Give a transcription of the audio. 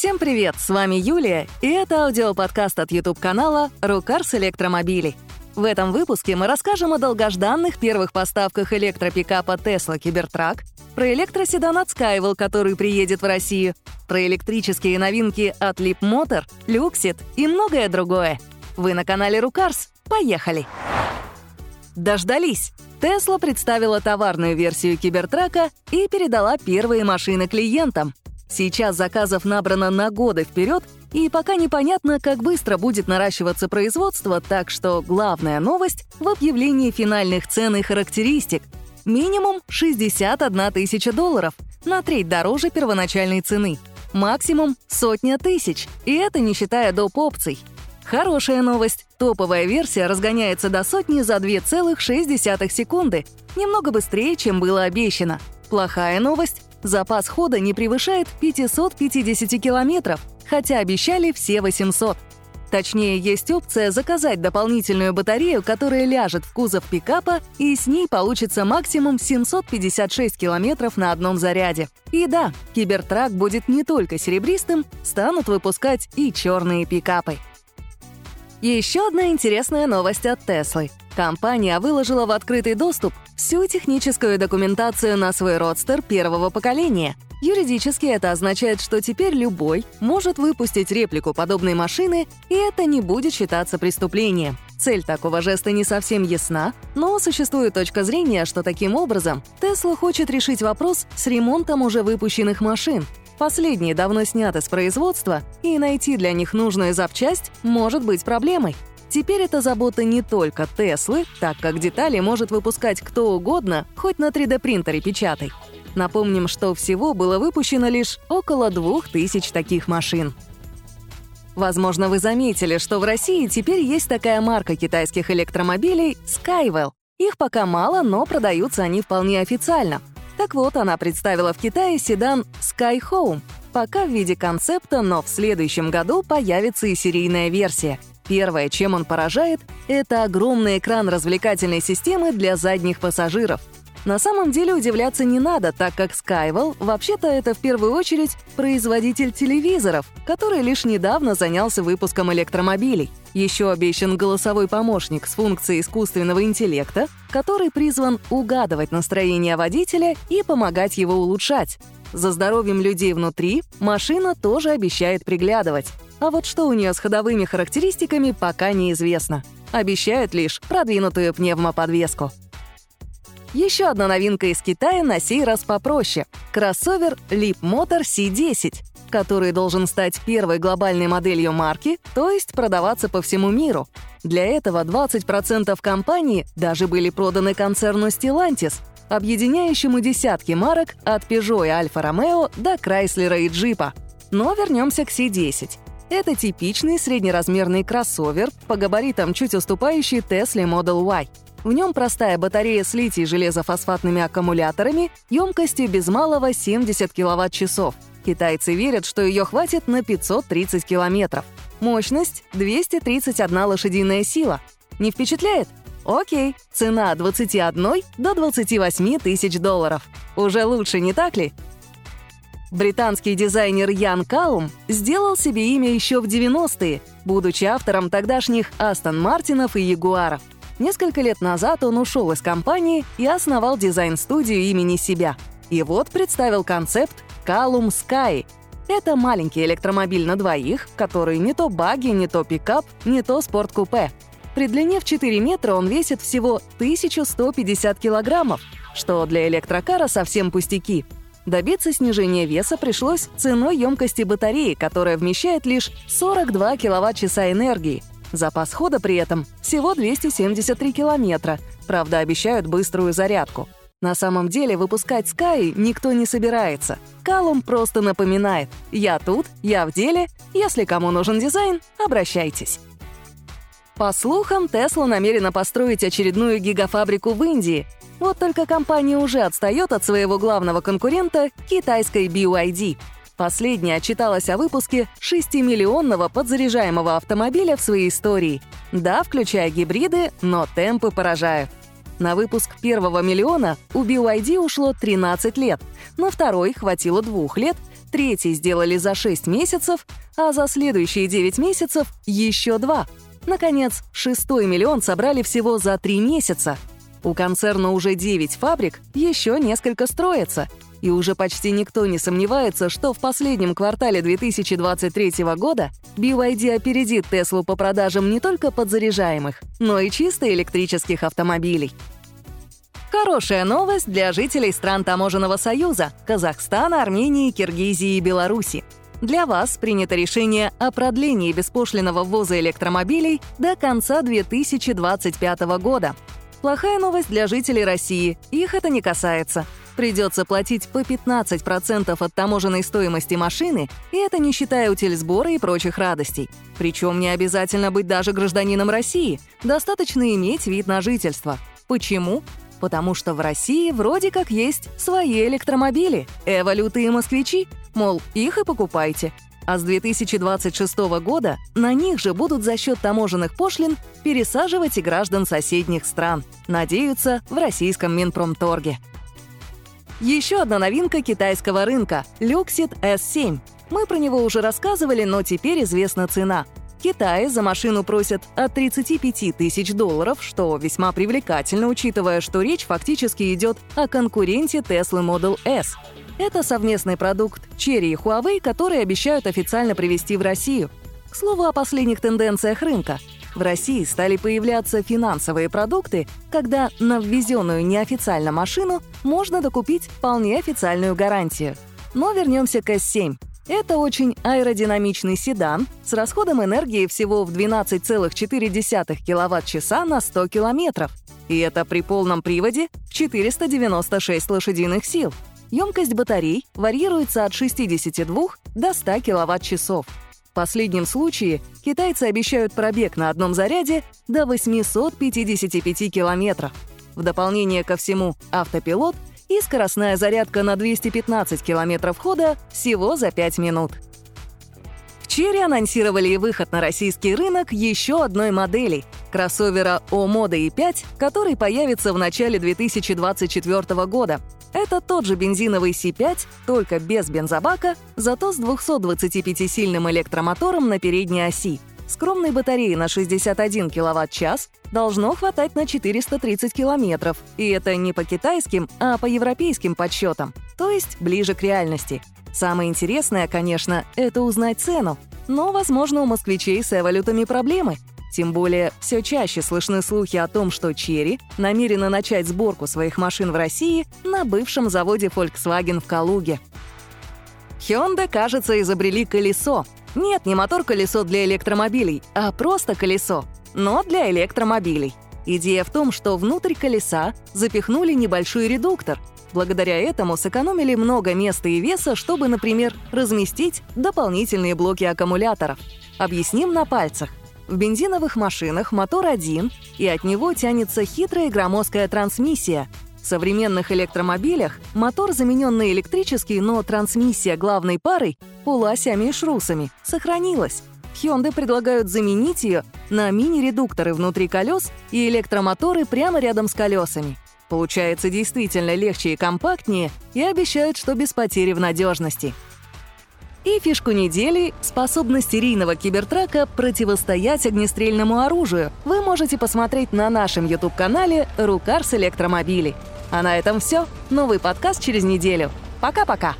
Всем привет, с вами Юлия, и это аудиоподкаст от YouTube-канала «Рукарс электромобилей». В этом выпуске мы расскажем о долгожданных первых поставках электропикапа Tesla Cybertruck, про электроседан от Skywell, который приедет в Россию, про электрические новинки от Leap Motor, Luxit и многое другое. Вы на канале Рукарс. Поехали! Дождались! Tesla представила товарную версию Кибертрака и передала первые машины клиентам. Сейчас заказов набрано на годы вперед, и пока непонятно, как быстро будет наращиваться производство, так что главная новость в объявлении финальных цен и характеристик. Минимум 61 тысяча долларов, на треть дороже первоначальной цены. Максимум сотня тысяч, и это не считая доп. опций. Хорошая новость. Топовая версия разгоняется до сотни за 2,6 секунды, немного быстрее, чем было обещано. Плохая новость. Запас хода не превышает 550 километров, хотя обещали все 800. Точнее, есть опция заказать дополнительную батарею, которая ляжет в кузов пикапа, и с ней получится максимум 756 километров на одном заряде. И да, Кибертрак будет не только серебристым, станут выпускать и черные пикапы. Еще одна интересная новость от Теслы. Компания выложила в открытый доступ всю техническую документацию на свой родстер первого поколения. Юридически это означает, что теперь любой может выпустить реплику подобной машины, и это не будет считаться преступлением. Цель такого жеста не совсем ясна, но существует точка зрения, что таким образом Тесла хочет решить вопрос с ремонтом уже выпущенных машин, Последние давно сняты с производства, и найти для них нужную запчасть может быть проблемой. Теперь это забота не только Теслы, так как детали может выпускать кто угодно, хоть на 3D-принтере печатай. Напомним, что всего было выпущено лишь около 2000 таких машин. Возможно, вы заметили, что в России теперь есть такая марка китайских электромобилей Skywell. Их пока мало, но продаются они вполне официально. Так вот, она представила в Китае седан Sky Home, пока в виде концепта, но в следующем году появится и серийная версия. Первое, чем он поражает, это огромный экран развлекательной системы для задних пассажиров. На самом деле удивляться не надо, так как Skywell вообще-то это в первую очередь производитель телевизоров, который лишь недавно занялся выпуском электромобилей. Еще обещан голосовой помощник с функцией искусственного интеллекта, который призван угадывать настроение водителя и помогать его улучшать. За здоровьем людей внутри машина тоже обещает приглядывать. А вот что у нее с ходовыми характеристиками, пока неизвестно. Обещают лишь продвинутую пневмоподвеску. Еще одна новинка из Китая на сей раз попроще — кроссовер Leap Motor C10, который должен стать первой глобальной моделью марки, то есть продаваться по всему миру. Для этого 20% компании даже были проданы концерну Stellantis, объединяющему десятки марок от Peugeot и Alfa Romeo до Chrysler и Jeep. Но вернемся к C10. Это типичный среднеразмерный кроссовер, по габаритам чуть уступающий Tesla Model Y. В нем простая батарея с литий-железофосфатными аккумуляторами емкостью без малого 70 киловатт-часов. Китайцы верят, что ее хватит на 530 километров. Мощность — 231 лошадиная сила. Не впечатляет? Окей, цена от 21 до 28 тысяч долларов. Уже лучше, не так ли? Британский дизайнер Ян Каум сделал себе имя еще в 90-е, будучи автором тогдашних Астон Мартинов и Ягуаров. Несколько лет назад он ушел из компании и основал дизайн-студию имени себя. И вот представил концепт Calum Sky. Это маленький электромобиль на двоих, который не то багги, не то пикап, не то спорткупе. При длине в 4 метра он весит всего 1150 килограммов, что для электрокара совсем пустяки. Добиться снижения веса пришлось ценой емкости батареи, которая вмещает лишь 42 киловатт-часа энергии — Запас хода при этом всего 273 километра, правда, обещают быструю зарядку. На самом деле выпускать Sky никто не собирается. Калум просто напоминает «Я тут, я в деле, если кому нужен дизайн, обращайтесь». По слухам, Tesla намерена построить очередную гигафабрику в Индии. Вот только компания уже отстает от своего главного конкурента — китайской BYD — Последняя отчиталась о выпуске 6-миллионного подзаряжаемого автомобиля в своей истории. Да, включая гибриды, но темпы поражают. На выпуск первого миллиона у BYD ушло 13 лет, на второй хватило двух лет, третий сделали за 6 месяцев, а за следующие 9 месяцев еще два. Наконец, шестой миллион собрали всего за 3 месяца. У концерна уже 9 фабрик, еще несколько строятся. И уже почти никто не сомневается, что в последнем квартале 2023 года BYD опередит Теслу по продажам не только подзаряжаемых, но и чисто электрических автомобилей. Хорошая новость для жителей стран Таможенного союза – Казахстана, Армении, Киргизии и Беларуси. Для вас принято решение о продлении беспошлиного ввоза электромобилей до конца 2025 года. Плохая новость для жителей России – их это не касается. Придется платить по 15% от таможенной стоимости машины, и это не считая утильсбора и прочих радостей. Причем не обязательно быть даже гражданином России, достаточно иметь вид на жительство. Почему? потому что в России вроде как есть свои электромобили, эволюты и москвичи, мол, их и покупайте. А с 2026 года на них же будут за счет таможенных пошлин пересаживать и граждан соседних стран. Надеются в российском Минпромторге. Еще одна новинка китайского рынка – Luxit S7. Мы про него уже рассказывали, но теперь известна цена – Китае за машину просят от 35 тысяч долларов, что весьма привлекательно, учитывая, что речь фактически идет о конкуренте Tesla Model S. Это совместный продукт Cherry и Huawei, который обещают официально привезти в Россию. К слову о последних тенденциях рынка. В России стали появляться финансовые продукты, когда на ввезенную неофициально машину можно докупить вполне официальную гарантию. Но вернемся к S7. Это очень аэродинамичный седан с расходом энергии всего в 12,4 кВт-часа на 100 км. И это при полном приводе в 496 лошадиных сил. Емкость батарей варьируется от 62 до 100 кВт-часов. В последнем случае китайцы обещают пробег на одном заряде до 855 км. В дополнение ко всему, автопилот — и скоростная зарядка на 215 км хода всего за 5 минут. Черри анонсировали выход на российский рынок еще одной модели — кроссовера О-Мода E5, который появится в начале 2024 года. Это тот же бензиновый C5, только без бензобака, зато с 225-сильным электромотором на передней оси. Скромной батареи на 61 кВт-час должно хватать на 430 километров, и это не по китайским, а по европейским подсчетам, то есть ближе к реальности. Самое интересное, конечно, это узнать цену, но, возможно, у москвичей с эволютами проблемы. Тем более, все чаще слышны слухи о том, что Черри намерена начать сборку своих машин в России на бывшем заводе Volkswagen в Калуге. Hyundai, кажется, изобрели колесо, нет, не мотор-колесо для электромобилей, а просто колесо, но для электромобилей. Идея в том, что внутрь колеса запихнули небольшой редуктор. Благодаря этому сэкономили много места и веса, чтобы, например, разместить дополнительные блоки аккумуляторов. Объясним на пальцах. В бензиновых машинах мотор один, и от него тянется хитрая громоздкая трансмиссия — в современных электромобилях мотор заменен на электрический, но трансмиссия главной парой — полуосями и шрусами — сохранилась. Hyundai предлагают заменить ее на мини-редукторы внутри колес и электромоторы прямо рядом с колесами. Получается действительно легче и компактнее, и обещают, что без потери в надежности. И фишку недели — способность серийного кибертрака противостоять огнестрельному оружию. Вы можете посмотреть на нашем YouTube-канале «Рукарс электромобили». А на этом все. Новый подкаст через неделю. Пока-пока!